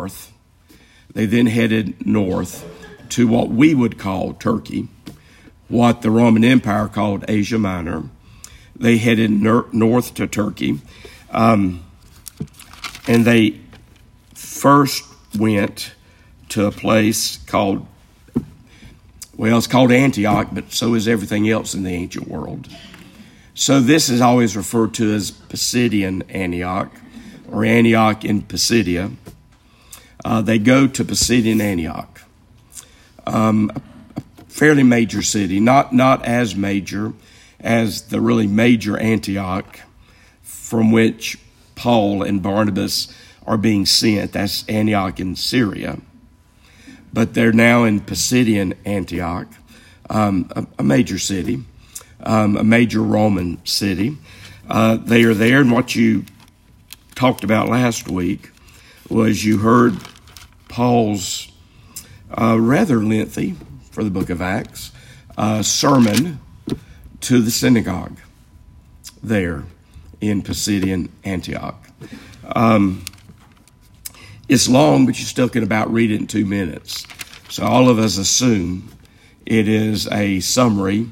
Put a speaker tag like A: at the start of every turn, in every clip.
A: north. They then headed north to what we would call Turkey, what the Roman Empire called Asia Minor. They headed ner- north to Turkey, um, and they first went to a place called, well, it's called Antioch, but so is everything else in the ancient world. So this is always referred to as Pisidian Antioch or Antioch in Pisidia. Uh, they go to Pisidian Antioch, um, a fairly major city, not not as major as the really major Antioch, from which Paul and Barnabas are being sent. That's Antioch in Syria, but they're now in Pisidian Antioch, um, a, a, major city, um, a major Roman city. Uh, they are there, and what you talked about last week was you heard Paul's uh, rather lengthy for the book of Acts uh, sermon to the synagogue there in Pisidian Antioch. Um, it's long, but you still can about read it in two minutes. So all of us assume it is a summary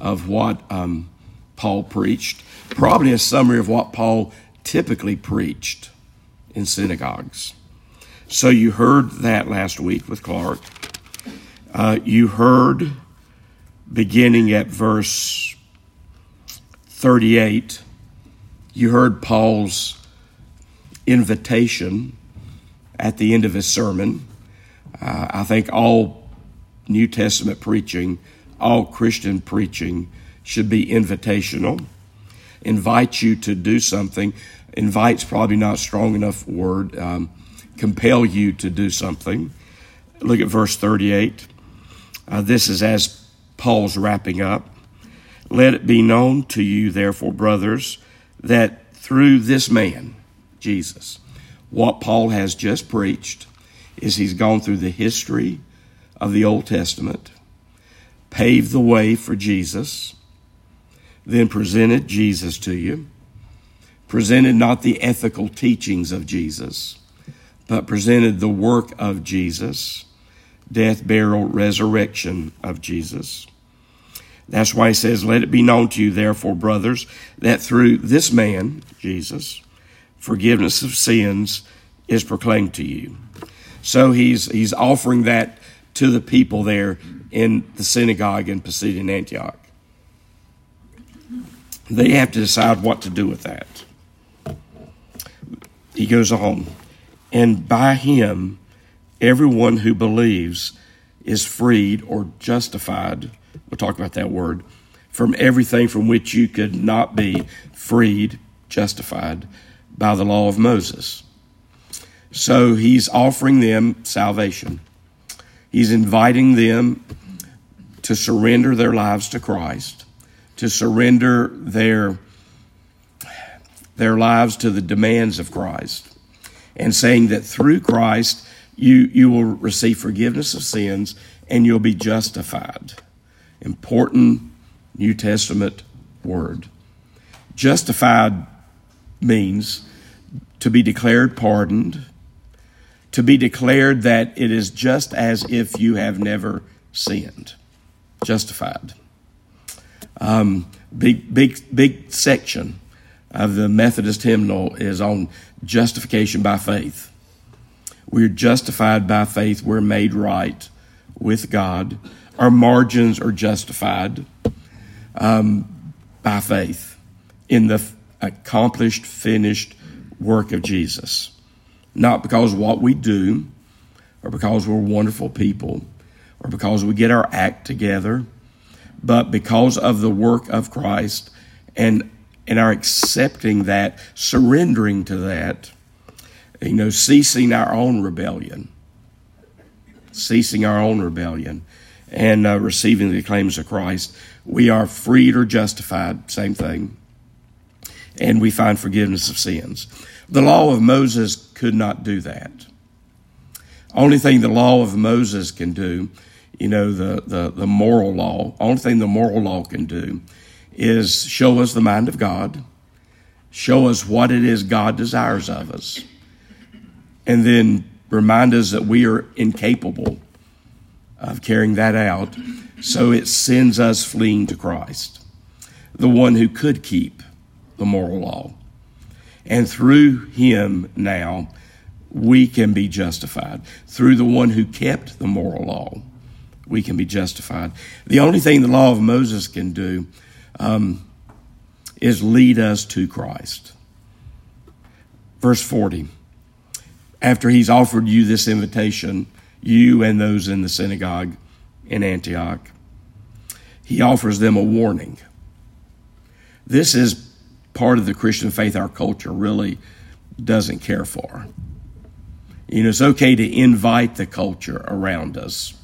A: of what um, Paul preached, probably a summary of what Paul typically preached in synagogues. So you heard that last week with Clark. Uh, you heard beginning at verse 38, you heard Paul's invitation at the end of his sermon. Uh, I think all New Testament preaching, all Christian preaching should be invitational. Invite you to do something. Invite's probably not strong enough word. Um, compel you to do something. Look at verse 38. Uh, this is as Paul's wrapping up. Let it be known to you, therefore, brothers, that through this man, Jesus, what Paul has just preached is he's gone through the history of the Old Testament, paved the way for Jesus, then presented Jesus to you, presented not the ethical teachings of Jesus, but presented the work of Jesus, death, burial, resurrection of Jesus. That's why he says, Let it be known to you, therefore, brothers, that through this man, Jesus, forgiveness of sins is proclaimed to you. So he's, he's offering that to the people there in the synagogue in Pisidian Antioch. They have to decide what to do with that. He goes on. And by him, everyone who believes is freed or justified. We'll talk about that word. From everything from which you could not be freed, justified by the law of Moses. So he's offering them salvation. He's inviting them to surrender their lives to Christ, to surrender their, their lives to the demands of Christ and saying that through Christ you, you will receive forgiveness of sins and you'll be justified. Important New Testament word. Justified means to be declared pardoned, to be declared that it is just as if you have never sinned. Justified. Um, big, big, big section of the Methodist hymnal is on justification by faith. We're justified by faith. We're made right with God. Our margins are justified um, by faith in the accomplished, finished work of Jesus. Not because what we do, or because we're wonderful people, or because we get our act together, but because of the work of Christ and and our accepting that, surrendering to that, you know, ceasing our own rebellion, ceasing our own rebellion, and uh, receiving the claims of Christ, we are freed or justified, same thing, and we find forgiveness of sins. The law of Moses could not do that. Only thing the law of Moses can do, you know, the, the, the moral law, only thing the moral law can do is show us the mind of God, show us what it is God desires of us, and then remind us that we are incapable of carrying that out. So it sends us fleeing to Christ, the one who could keep the moral law. And through him now, we can be justified. Through the one who kept the moral law, we can be justified. The only thing the law of Moses can do um, is lead us to Christ. Verse 40 After he's offered you this invitation, you and those in the synagogue in Antioch, he offers them a warning. This is part of the Christian faith our culture really doesn't care for. You know, it's okay to invite the culture around us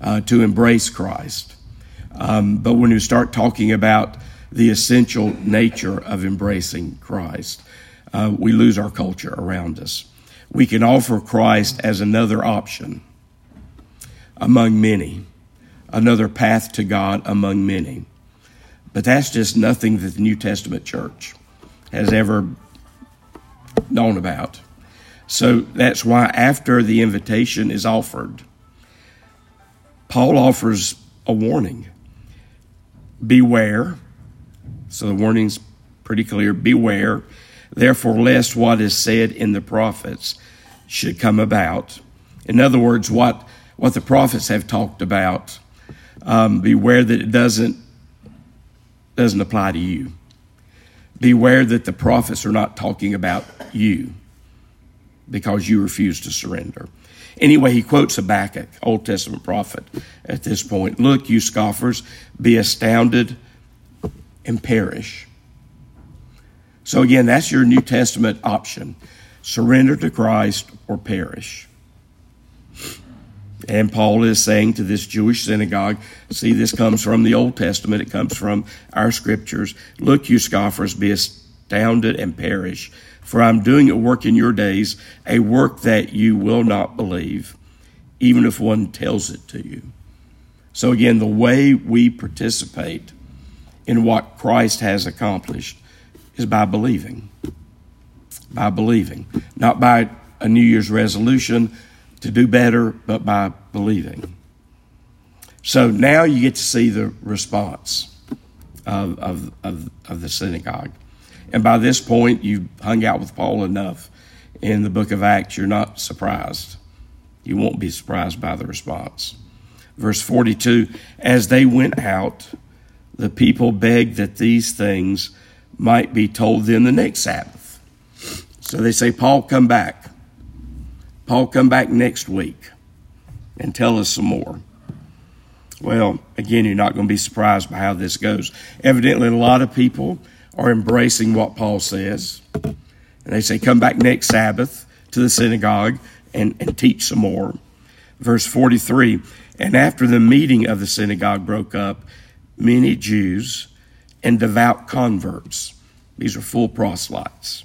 A: uh, to embrace Christ. Um, but when you start talking about the essential nature of embracing Christ, uh, we lose our culture around us. We can offer Christ as another option among many, another path to God among many. But that's just nothing that the New Testament church has ever known about. So that's why after the invitation is offered, Paul offers a warning. Beware. So the warning's pretty clear. Beware, therefore, lest what is said in the prophets should come about. In other words, what, what the prophets have talked about, um, beware that it doesn't, doesn't apply to you. Beware that the prophets are not talking about you because you refuse to surrender. Anyway, he quotes Habakkuk, Old Testament prophet, at this point. Look, you scoffers, be astounded and perish. So again, that's your New Testament option. Surrender to Christ or perish. And Paul is saying to this Jewish synagogue, see, this comes from the Old Testament, it comes from our scriptures. Look, you scoffers, be astounded and perish. For I'm doing a work in your days, a work that you will not believe, even if one tells it to you. So, again, the way we participate in what Christ has accomplished is by believing. By believing. Not by a New Year's resolution to do better, but by believing. So now you get to see the response of, of, of, of the synagogue. And by this point, you've hung out with Paul enough in the book of Acts, you're not surprised. You won't be surprised by the response. Verse 42 As they went out, the people begged that these things might be told them the next Sabbath. So they say, Paul, come back. Paul, come back next week and tell us some more. Well, again, you're not going to be surprised by how this goes. Evidently, a lot of people are embracing what Paul says. And they say, Come back next Sabbath to the synagogue and, and teach some more. Verse 43 And after the meeting of the synagogue broke up, many Jews and devout converts, these are full proselytes,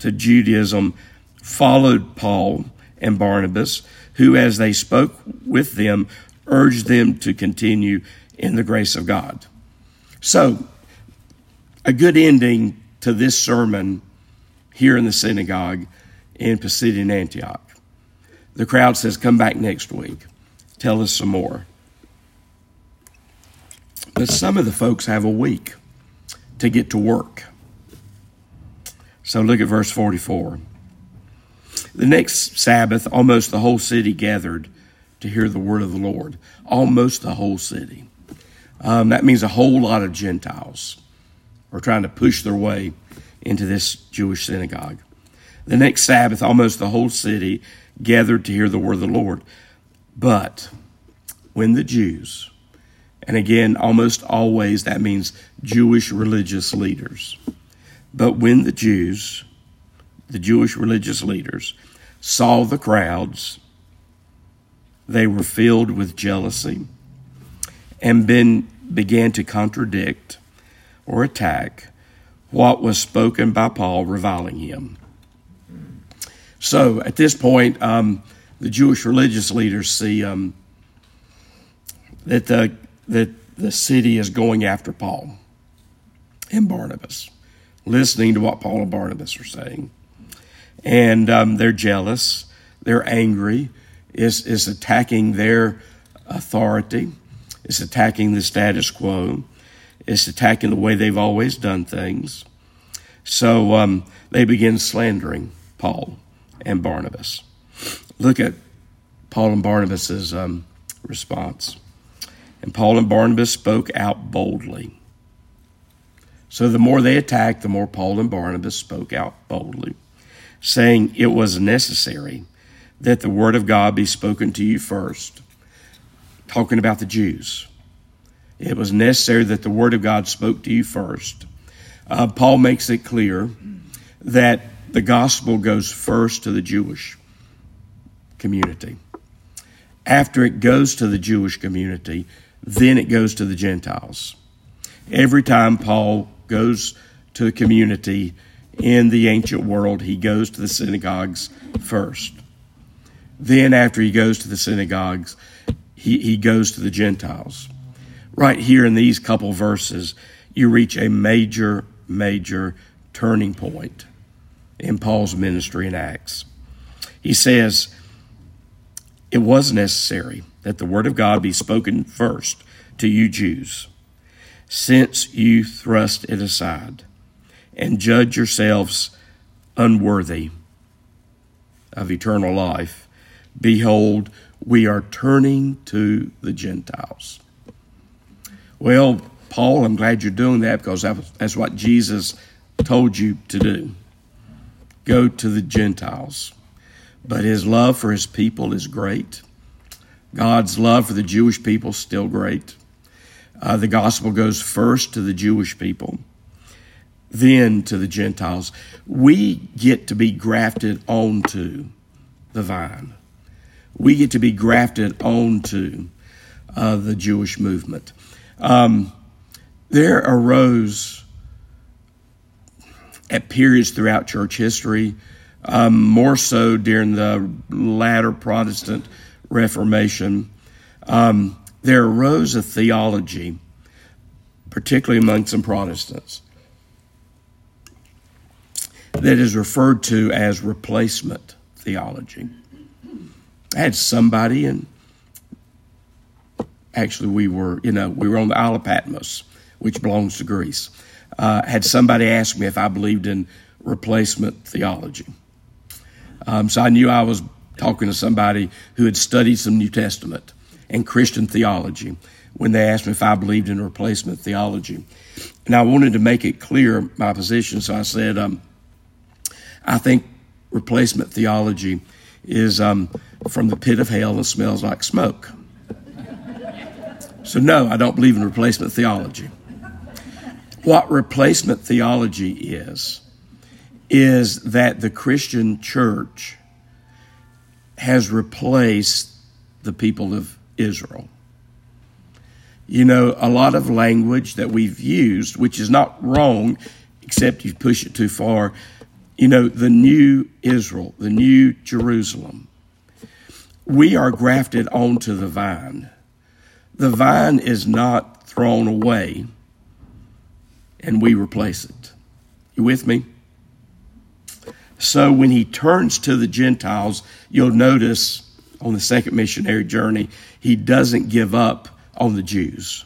A: to Judaism followed Paul and Barnabas, who, as they spoke with them, urged them to continue in the grace of God. So, a good ending to this sermon here in the synagogue in Pisidian Antioch. The crowd says, Come back next week. Tell us some more. But some of the folks have a week to get to work. So look at verse 44. The next Sabbath, almost the whole city gathered to hear the word of the Lord. Almost the whole city. Um, that means a whole lot of Gentiles are trying to push their way into this Jewish synagogue. The next Sabbath, almost the whole city gathered to hear the word of the Lord. But when the Jews, and again, almost always that means Jewish religious leaders, but when the Jews, the Jewish religious leaders, saw the crowds, they were filled with jealousy and been, began to contradict or attack what was spoken by Paul, reviling him. So at this point, um, the Jewish religious leaders see um, that the that the city is going after Paul and Barnabas, listening to what Paul and Barnabas are saying, and um, they're jealous. they're angry. It's, it's attacking their authority. It's attacking the status quo. It's attacking the way they've always done things. So um, they begin slandering Paul and Barnabas. Look at Paul and Barnabas's um, response. And Paul and Barnabas spoke out boldly. So the more they attacked, the more Paul and Barnabas spoke out boldly, saying it was necessary that the word of God be spoken to you first, talking about the Jews. It was necessary that the word of God spoke to you first. Uh, Paul makes it clear that the gospel goes first to the Jewish community. After it goes to the Jewish community, then it goes to the Gentiles. Every time Paul goes to the community in the ancient world, he goes to the synagogues first. Then, after he goes to the synagogues, he, he goes to the Gentiles. Right here in these couple verses, you reach a major, major turning point in Paul's ministry in Acts. He says, It was necessary that the word of God be spoken first to you Jews, since you thrust it aside and judge yourselves unworthy of eternal life. Behold, we are turning to the Gentiles. Well, Paul, I'm glad you're doing that because that's what Jesus told you to do. Go to the Gentiles. But his love for his people is great. God's love for the Jewish people is still great. Uh, the gospel goes first to the Jewish people, then to the Gentiles. We get to be grafted onto the vine. We get to be grafted onto uh, the Jewish movement. Um, there arose at periods throughout church history, um, more so during the latter Protestant Reformation, um, there arose a theology, particularly among some Protestants, that is referred to as replacement theology. I had somebody, and actually we were, you know, we were on the Isle of Patmos, which belongs to Greece. Uh, had somebody asked me if I believed in replacement theology. Um, so I knew I was talking to somebody who had studied some New Testament and Christian theology when they asked me if I believed in replacement theology. And I wanted to make it clear my position, so I said, um, I think replacement theology is um, from the pit of hell and smells like smoke. So, no, I don't believe in replacement theology. What replacement theology is, is that the Christian church has replaced the people of Israel. You know, a lot of language that we've used, which is not wrong, except you push it too far. You know, the new Israel, the new Jerusalem. We are grafted onto the vine. The vine is not thrown away and we replace it. You with me? So when he turns to the Gentiles, you'll notice on the second missionary journey, he doesn't give up on the Jews.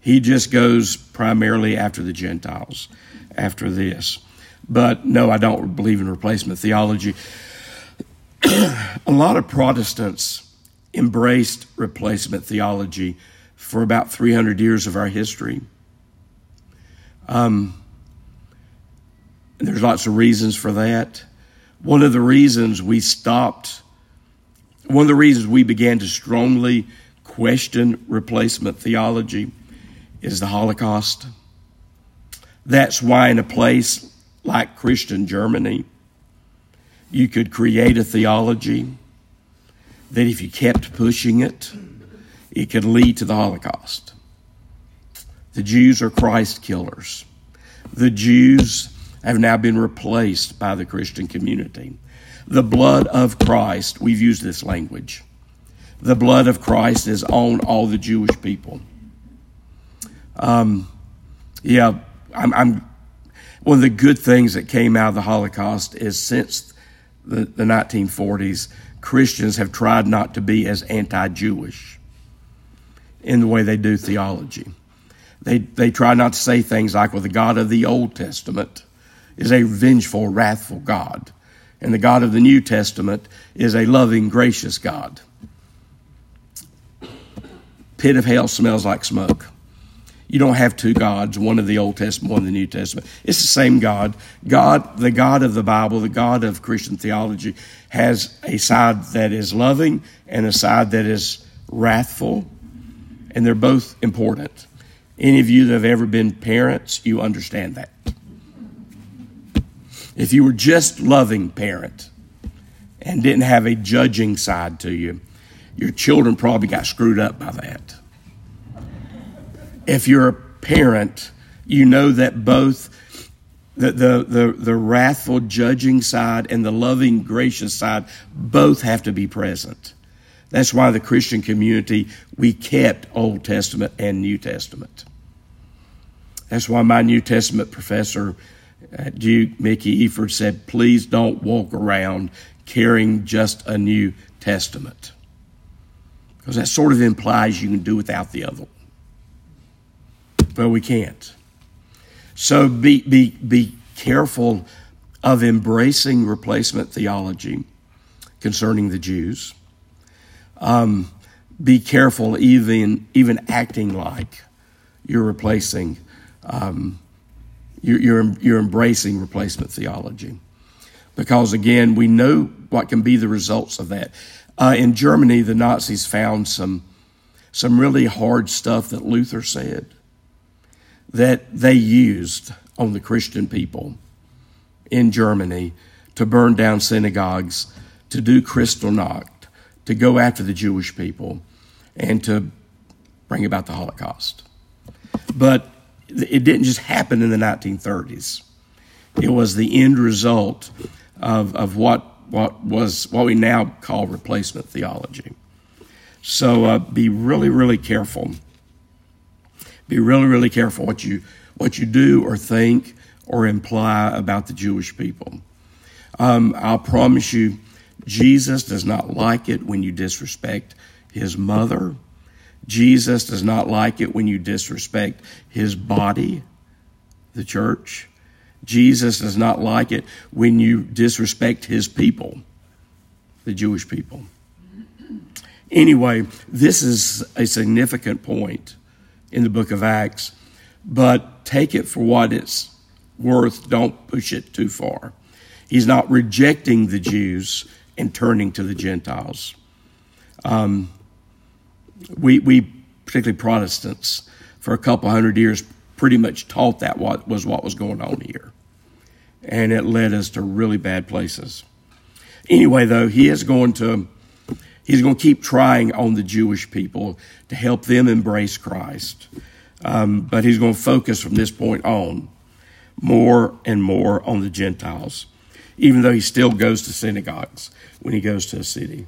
A: He just goes primarily after the Gentiles after this. But no, I don't believe in replacement theology. a lot of Protestants embraced replacement theology for about 300 years of our history. Um, there's lots of reasons for that. One of the reasons we stopped, one of the reasons we began to strongly question replacement theology is the Holocaust. That's why, in a place like Christian Germany, you could create a theology that if you kept pushing it, it could lead to the Holocaust. The Jews are Christ killers. The Jews have now been replaced by the Christian community. The blood of Christ, we've used this language. The blood of Christ is on all the Jewish people. Um, yeah, I'm, I'm, one of the good things that came out of the Holocaust is since the, the 1940s, Christians have tried not to be as anti Jewish in the way they do theology. They, they try not to say things like, well, the God of the Old Testament is a vengeful, wrathful God, and the God of the New Testament is a loving, gracious God. Pit of hell smells like smoke. You don't have two gods, one of the Old Testament, one of the New Testament. It's the same God. God, the God of the Bible, the God of Christian theology, has a side that is loving and a side that is wrathful, and they're both important. Any of you that have ever been parents, you understand that. If you were just loving parent and didn't have a judging side to you, your children probably got screwed up by that. If you're a parent, you know that both the, the, the, the wrathful, judging side and the loving, gracious side both have to be present. That's why the Christian community, we kept Old Testament and New Testament. That's why my New Testament professor at Duke, Mickey Efird, said, please don't walk around carrying just a New Testament. Because that sort of implies you can do without the other. But we can't. So be, be, be careful of embracing replacement theology concerning the Jews. Um, be careful even, even acting like you're replacing, um, you're, you're, you're embracing replacement theology. Because again, we know what can be the results of that. Uh, in Germany, the Nazis found some, some really hard stuff that Luther said that they used on the Christian people in Germany to burn down synagogues, to do Kristallnacht, to go after the Jewish people, and to bring about the Holocaust. But it didn't just happen in the 1930s. It was the end result of, of what, what was what we now call replacement theology. So uh, be really, really careful be really, really careful what you what you do or think or imply about the Jewish people. Um, I'll promise you, Jesus does not like it when you disrespect his mother. Jesus does not like it when you disrespect his body, the church. Jesus does not like it when you disrespect his people, the Jewish people. Anyway, this is a significant point in the book of Acts, but take it for what it's worth. Don't push it too far. He's not rejecting the Jews and turning to the Gentiles. Um, we, we, particularly Protestants, for a couple hundred years, pretty much taught that what was what was going on here, and it led us to really bad places. Anyway, though, he is going to He's going to keep trying on the Jewish people to help them embrace Christ. Um, but he's going to focus from this point on more and more on the Gentiles, even though he still goes to synagogues when he goes to a city.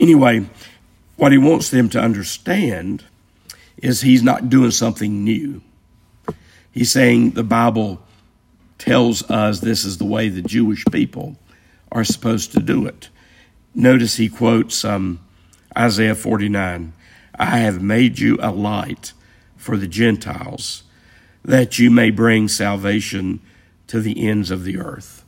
A: Anyway, what he wants them to understand is he's not doing something new. He's saying the Bible tells us this is the way the Jewish people are supposed to do it. Notice he quotes um, Isaiah 49 I have made you a light for the Gentiles, that you may bring salvation to the ends of the earth.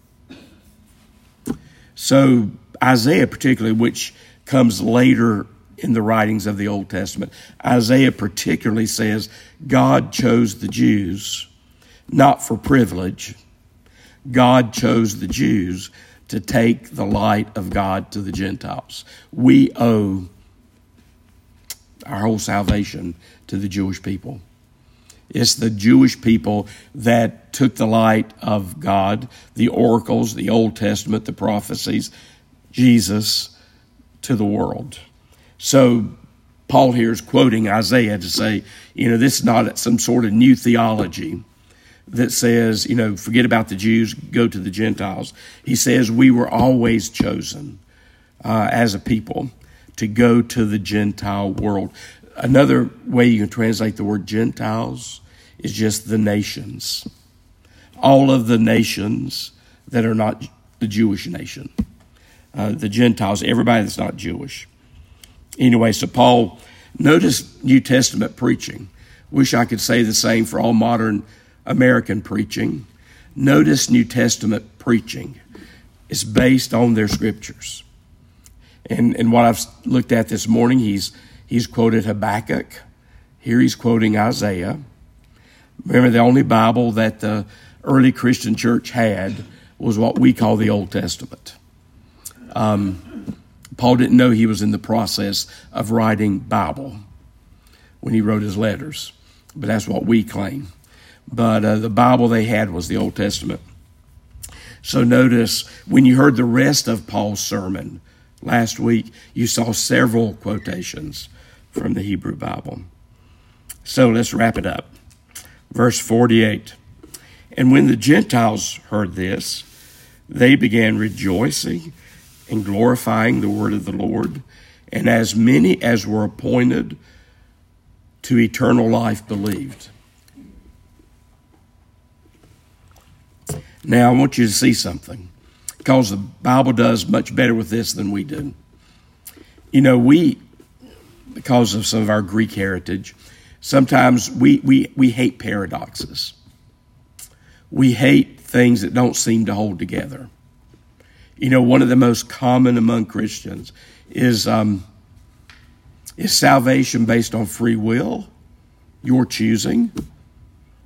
A: So, Isaiah, particularly, which comes later in the writings of the Old Testament, Isaiah particularly says God chose the Jews not for privilege. God chose the Jews to take the light of God to the Gentiles. We owe our whole salvation to the Jewish people. It's the Jewish people that took the light of God, the oracles, the Old Testament, the prophecies, Jesus to the world. So Paul here is quoting Isaiah to say, you know, this is not some sort of new theology that says, you know, forget about the Jews, go to the Gentiles. He says we were always chosen uh, as a people to go to the Gentile world. Another way you can translate the word Gentiles is just the nations. All of the nations that are not the Jewish nation, uh, the Gentiles, everybody that's not Jewish. Anyway, so Paul, notice New Testament preaching. Wish I could say the same for all modern American preaching. Notice New Testament preaching is based on their scriptures. And, and what I've looked at this morning, he's, he's quoted Habakkuk. Here he's quoting Isaiah. Remember, the only Bible that the early Christian church had was what we call the Old Testament. Um, Paul didn't know he was in the process of writing Bible when he wrote his letters, but that's what we claim. But uh, the Bible they had was the Old Testament. So notice when you heard the rest of Paul's sermon last week, you saw several quotations from the Hebrew Bible. So let's wrap it up. Verse 48 And when the Gentiles heard this, they began rejoicing and glorifying the word of the Lord. And as many as were appointed to eternal life believed. Now, I want you to see something because the Bible does much better with this than we do. You know, we, because of some of our Greek heritage, sometimes we, we, we hate paradoxes. We hate things that don't seem to hold together. You know, one of the most common among Christians is um, is salvation based on free will, your choosing,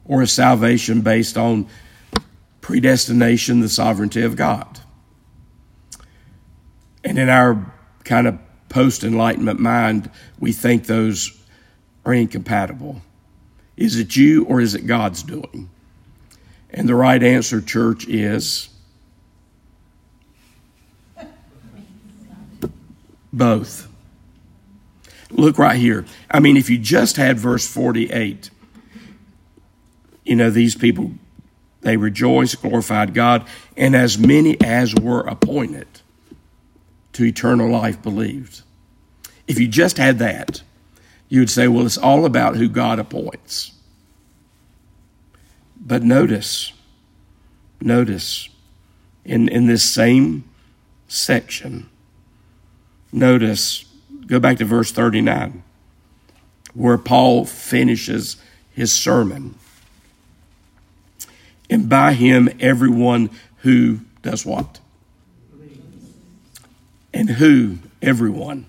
A: or is salvation based on predestination, the sovereignty of God? And in our kind of post enlightenment mind, we think those are incompatible. Is it you or is it God's doing? And the right answer, church, is both. Look right here. I mean, if you just had verse 48, you know, these people, they rejoiced, glorified God, and as many as were appointed to eternal life believed. If you just had that, you would say, well, it's all about who God appoints. But notice, notice in, in this same section, notice, go back to verse 39, where Paul finishes his sermon. And by him, everyone who does what? And who? Everyone.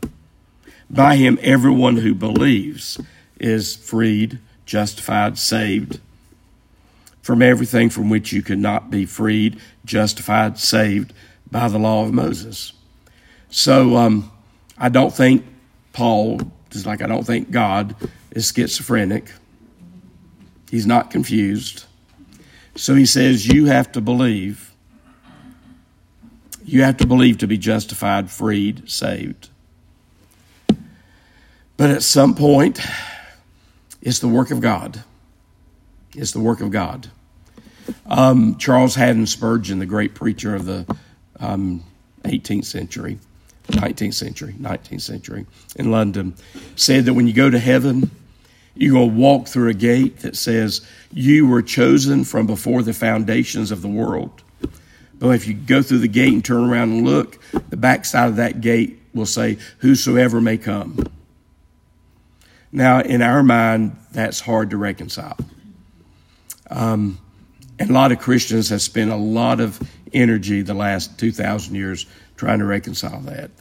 A: By him, everyone who believes is freed, justified, saved from everything from which you could not be freed, justified, saved by the law of Moses. So um, I don't think Paul, just like I don't think God, is schizophrenic. He's not confused. So he says, You have to believe. You have to believe to be justified, freed, saved. But at some point, it's the work of God. It's the work of God. Um, Charles Haddon Spurgeon, the great preacher of the um, 18th century, 19th century, 19th century in London, said that when you go to heaven, you're going to walk through a gate that says, You were chosen from before the foundations of the world. But if you go through the gate and turn around and look, the backside of that gate will say, Whosoever may come. Now, in our mind, that's hard to reconcile. Um, and a lot of Christians have spent a lot of energy the last 2,000 years trying to reconcile that.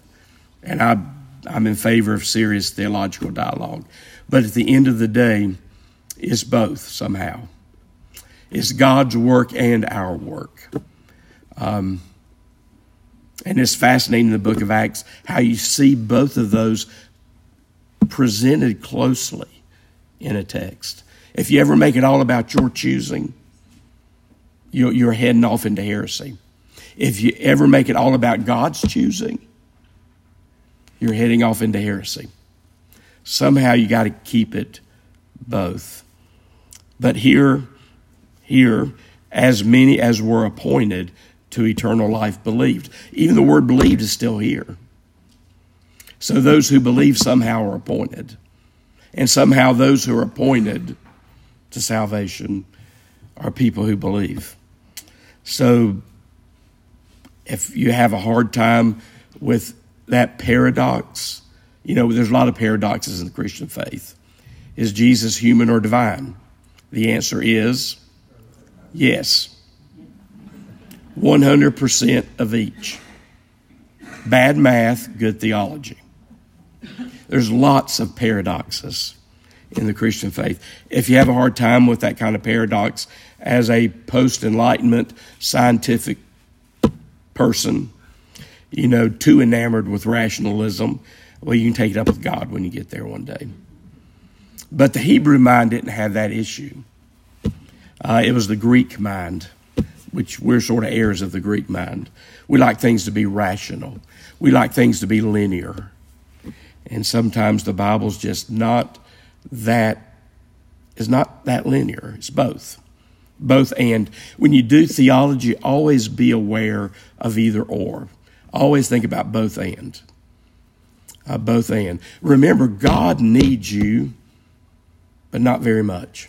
A: And I, I'm in favor of serious theological dialogue. But at the end of the day, it's both somehow. It's God's work and our work. Um, and it's fascinating in the book of Acts how you see both of those presented closely in a text. If you ever make it all about your choosing, you're heading off into heresy. If you ever make it all about God's choosing, you're heading off into heresy. Somehow you got to keep it both. But here, here, as many as were appointed to eternal life believed. Even the word believed is still here. So those who believe somehow are appointed. And somehow those who are appointed to salvation are people who believe. So if you have a hard time with that paradox, you know, there's a lot of paradoxes in the Christian faith. Is Jesus human or divine? The answer is yes. 100% of each. Bad math, good theology. There's lots of paradoxes in the Christian faith. If you have a hard time with that kind of paradox as a post Enlightenment scientific person, you know, too enamored with rationalism, well, you can take it up with God when you get there one day. But the Hebrew mind didn't have that issue. Uh, it was the Greek mind, which we're sort of heirs of the Greek mind. We like things to be rational. We like things to be linear. And sometimes the Bible's just not that is not that linear. It's both. Both and. When you do theology, always be aware of either or. Always think about both and. Uh, both and. Remember, God needs you, but not very much.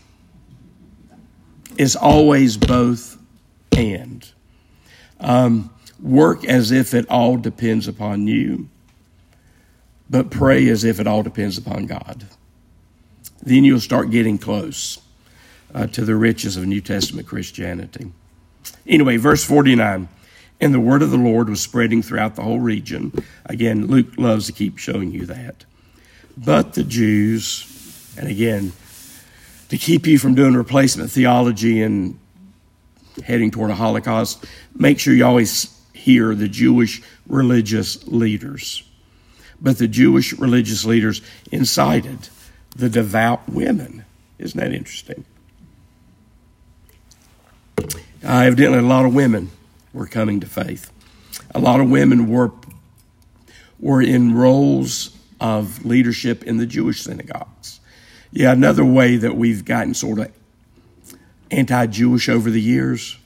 A: It's always both and. Um, work as if it all depends upon you, but pray as if it all depends upon God then you'll start getting close uh, to the riches of New Testament Christianity. Anyway, verse 49 and the word of the Lord was spreading throughout the whole region. Again, Luke loves to keep showing you that. But the Jews, and again, to keep you from doing replacement theology and heading toward a Holocaust, make sure you always hear the Jewish religious leaders. But the Jewish religious leaders incited the devout women. Isn't that interesting? Uh, evidently, a lot of women were coming to faith. A lot of women were were in roles of leadership in the Jewish synagogues. Yeah, another way that we've gotten sort of anti-Jewish over the years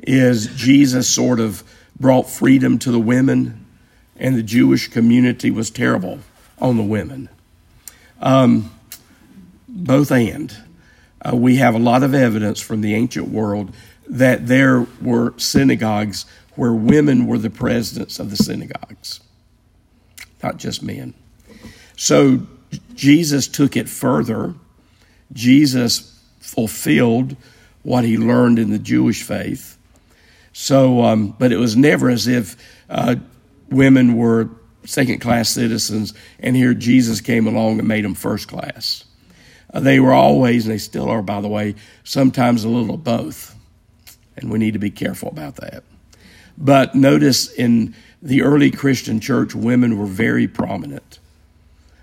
A: is Jesus sort of brought freedom to the women, and the Jewish community was terrible on the women. Um, both and. Uh, we have a lot of evidence from the ancient world that there were synagogues where women were the presidents of the synagogues, not just men. So Jesus took it further. Jesus fulfilled what he learned in the Jewish faith. So, um, but it was never as if uh, women were second class citizens, and here Jesus came along and made them first class. Uh, they were always, and they still are, by the way, sometimes a little of both. And we need to be careful about that. But notice in the early Christian church, women were very prominent,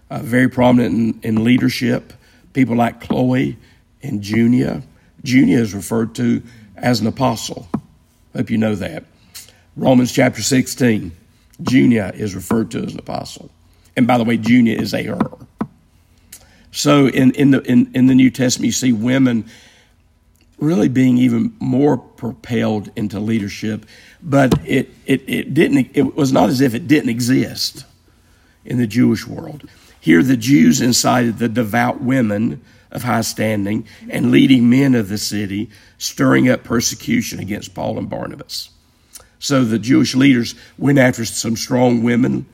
A: uh, very prominent in, in, leadership. People like Chloe and Junia. Junia is referred to as an apostle. Hope you know that. Romans chapter 16. Junia is referred to as an apostle. And by the way, Junia is a her. So in, in, the, in, in the New Testament, you see women really being even more propelled into leadership, but it, it, it, didn't, it was not as if it didn't exist in the Jewish world. Here, the Jews incited the devout women of high standing and leading men of the city, stirring up persecution against Paul and Barnabas. So the Jewish leaders went after some strong women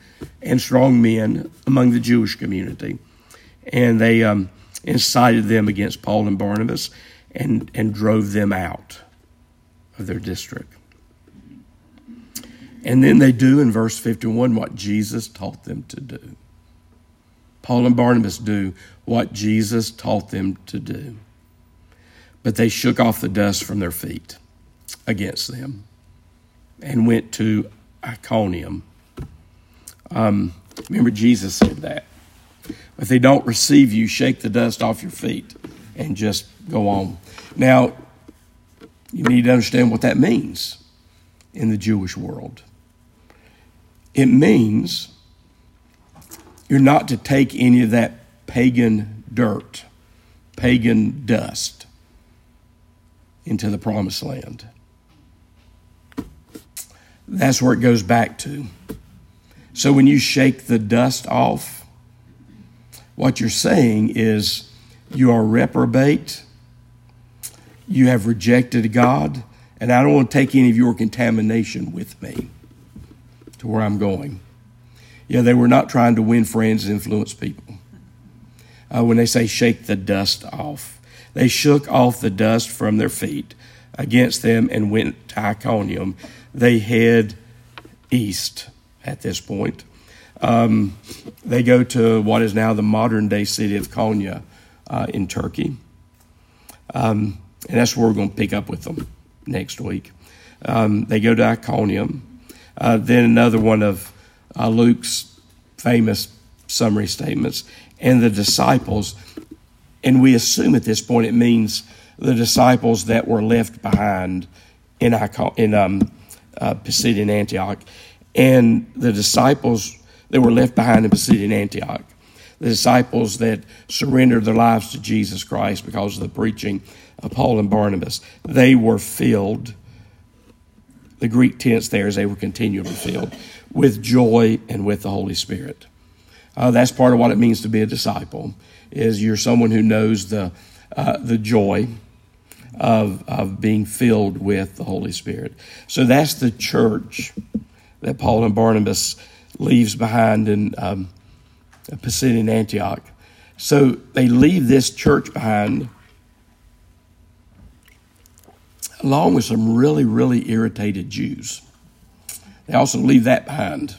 A: and strong men among the Jewish community, and they um, incited them against Paul and Barnabas and, and drove them out of their district. And then they do in verse 51 what Jesus taught them to do. Paul and Barnabas do what Jesus taught them to do. But they shook off the dust from their feet against them and went to Iconium. Um, remember, Jesus said that. If they don't receive you, shake the dust off your feet and just go on. Now, you need to understand what that means in the Jewish world. It means you're not to take any of that pagan dirt, pagan dust into the promised land. That's where it goes back to. So when you shake the dust off, what you're saying is you are reprobate, you have rejected God And I don't want to take any of your contamination with me to where I'm going. Yeah, they were not trying to win friends and influence people. Uh, when they say shake the dust off, they shook off the dust from their feet against them and went to Iconium. They head east at this point. Um, they go to what is now the modern day city of Konya uh, in Turkey. Um, and that's where we're going to pick up with them next week. Um, they go to Iconium. Uh, then another one of uh, Luke's famous summary statements. And the disciples, and we assume at this point it means the disciples that were left behind in, in um, uh, Pisidian Antioch, and the disciples that were left behind in Pisidian Antioch, the disciples that surrendered their lives to Jesus Christ because of the preaching Paul and Barnabas, they were filled. The Greek tense there is they were continually filled with joy and with the Holy Spirit. Uh, that's part of what it means to be a disciple. Is you're someone who knows the uh, the joy of, of being filled with the Holy Spirit. So that's the church that Paul and Barnabas leaves behind in um, Pisidian Antioch. So they leave this church behind, along with some really, really irritated Jews. They also leave that behind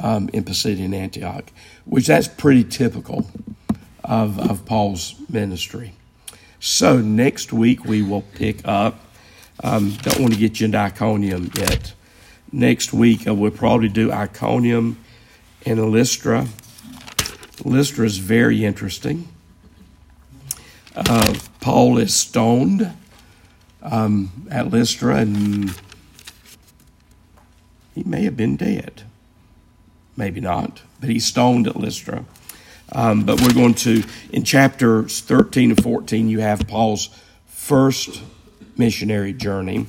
A: um, in Pisidian Antioch, which that's pretty typical of, of Paul's ministry. So next week we will pick up. Um, don't want to get you into Iconium yet. Next week uh, we'll probably do Iconium and Lystra. Lystra is very interesting. Uh, Paul is stoned um, at Lystra, and he may have been dead. Maybe not, but he's stoned at Lystra. Um, but we're going to, in chapters 13 and 14, you have Paul's first missionary journey.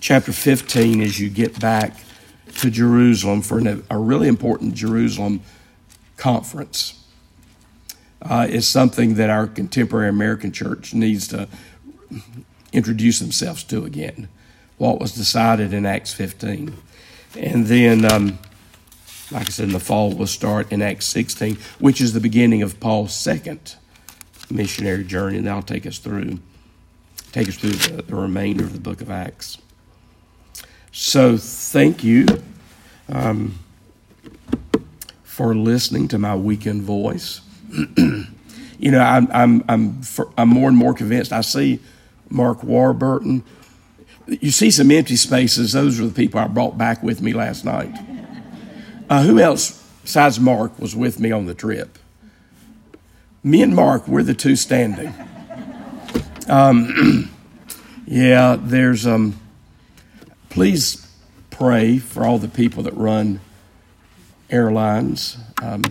A: Chapter 15 is you get back to Jerusalem for an, a really important Jerusalem conference. Uh, is something that our contemporary American church needs to introduce themselves to again. What was decided in Acts 15. And then um, like I said, in the fall, we'll start in Acts 16, which is the beginning of Paul's second missionary journey, and that'll take us through take us through the, the remainder of the book of Acts. So, thank you um, for listening to my weekend voice. you know, I'm I'm I'm for, I'm more and more convinced. I see Mark Warburton. You see some empty spaces. Those are the people I brought back with me last night. Uh, who else besides Mark was with me on the trip? Me and Mark, we're the two standing. Um, yeah, there's. Um, please pray for all the people that run airlines. Um,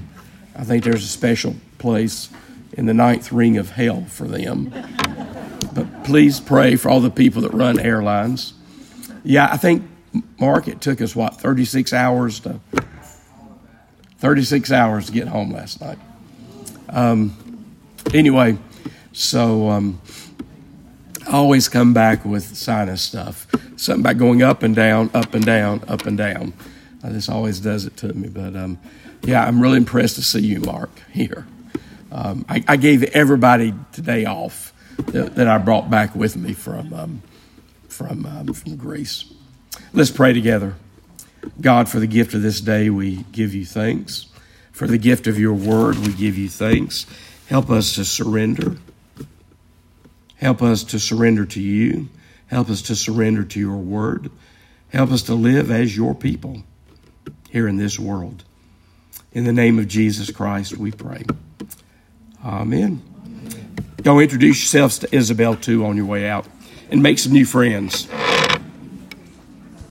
A: I think there's a special place in the ninth ring of hell for them. Please pray for all the people that run airlines. Yeah, I think, Mark, it took us, what, 36 hours to 36 hours to get home last night. Um, anyway, so um, I always come back with sinus stuff. Something about going up and down, up and down, up and down. Uh, this always does it to me. But um, yeah, I'm really impressed to see you, Mark, here. Um, I, I, gave everybody today off that, I brought back with me from um, from um, from Greece. Let's pray together. God, for the gift of this day, we give you thanks. For the gift of your word, we give you thanks. Help us to surrender. Help us to surrender to you. Help us to surrender to your word. Help us to live as your people here in this world. In the name of Jesus Christ, we pray. Amen. Y'all introduce yourselves to Isabel too on your way out and make some new friends.